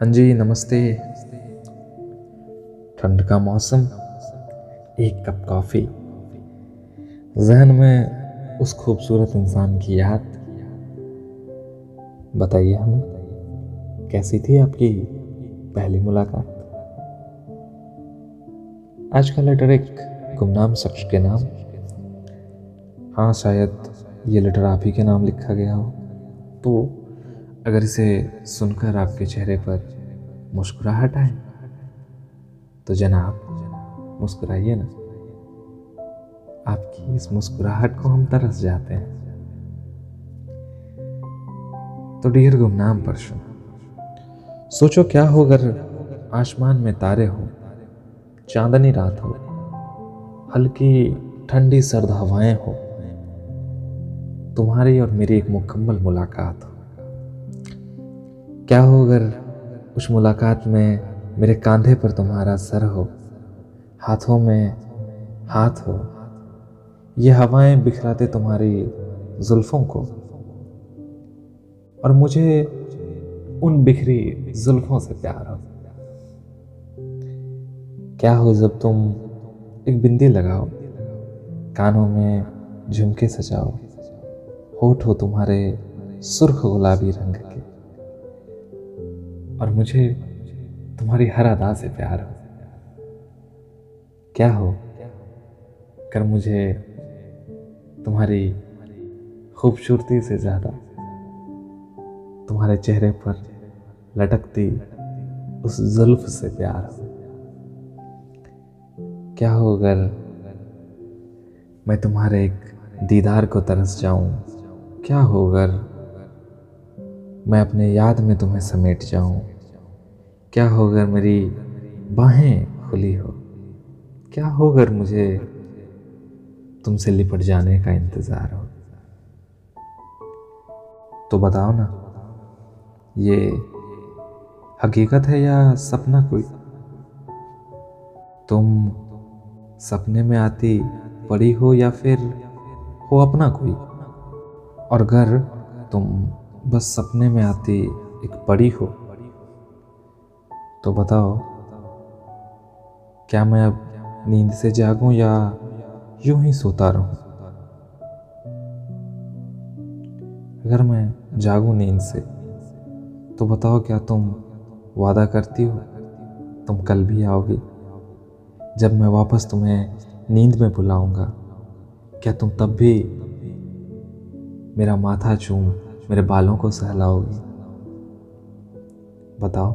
हाँ जी, नमस्ते। ठंड का मौसम, एक कप कॉफ़ी। जहन में उस खूबसूरत इंसान की याद। बताइए हमें, कैसी थी आपकी पहली मुलाकात? आज का लेटर एक गुमनाम शख्स के नाम। हाँ शायद ये लेटर आप ही के नाम लिखा गया हो। तो अगर इसे सुनकर आपके चेहरे पर मुस्कुराहट आए तो जनाब, मुस्कुराइए ना। आपकी इस मुस्कुराहट को हम तरस जाते हैं। तो डियर गुमनाम परशु सोचो क्या हो अगर आसमान में तारे हो, चांदनी रात हो, हल्की ठंडी सर्द हवाएँ हो, तुम्हारी और मेरी एक मुकम्मल मुलाकात हो। क्या हो अगर उस मुलाकात में मेरे कंधे पर तुम्हारा सर हो, हाथों में हाथ हो, ये हवाएँ बिखराते तुम्हारी जुल्फ़ों को, और मुझे उन बिखरी जुल्फ़ों से प्यार हो? क्या हो जब तुम एक बिंदी लगाओ, कानों में झुमके सजाओ, होठ हो तुम्हारे सुर्ख गुलाबी रंग और मुझे तुम्हारी हर अदा से प्यार हो। क्या हो कर मुझे तुम्हारी खूबसूरती से ज़्यादा तुम्हारे चेहरे पर लटकती उस जुल्फ से प्यार हो। क्या हो अगर मैं तुम्हारे एक दीदार को तरस जाऊँ? क्या हो अगर मैं अपने याद में तुम्हें समेट जाऊँ। क्या हो अगर मेरी बाहें खुली हो? क्या हो अगर मुझे तुमसे लिपट जाने का इंतज़ार हो? तो बताओ ना, ये हकीकत है या सपना कोई? तुम सपने में आती पड़ी हो या फिर हो अपना कोई? और अगर तुम बस सपने में आती एक पड़ी हो। तो बताओ, क्या मैं अब नींद से जागूं या यूँ ही सोता रहूँ? अगर मैं जागूं नींद से तो बताओ क्या तुम वादा करती हो? तुम कल भी आओगी। जब मैं वापस तुम्हें नींद में बुलाऊँगा, क्या तुम तब भी मेरा माथा चूम मेरे बालों को सहलाओगी। बताओ,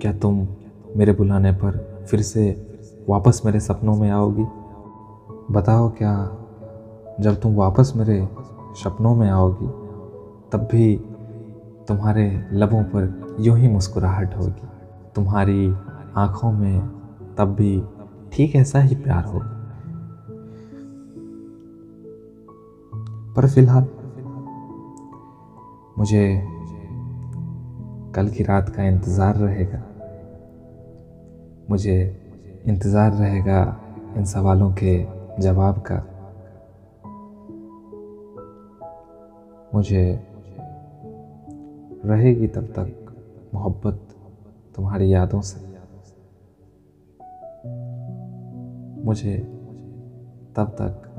क्या तुम मेरे बुलाने पर फिर से वापस मेरे सपनों में आओगी? बताओ क्या, जब तुम वापस मेरे सपनों में आओगी, तब भी तुम्हारे लबों पर यूँ ही मुस्कुराहट होगी। तुम्हारी आँखों में तब भी ठीक ऐसा ही प्यार होगा। पर फ़िलहाल मुझे कल की रात का इंतज़ार रहेगा। मुझे इंतज़ार रहेगा इन सवालों के जवाब का। मुझे रहेगी तब तक मोहब्बत तुम्हारी यादों से। मुझे तब तक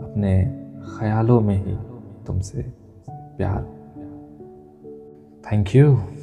अपने ख्यालों में ही तुमसे प्यार। Thank you.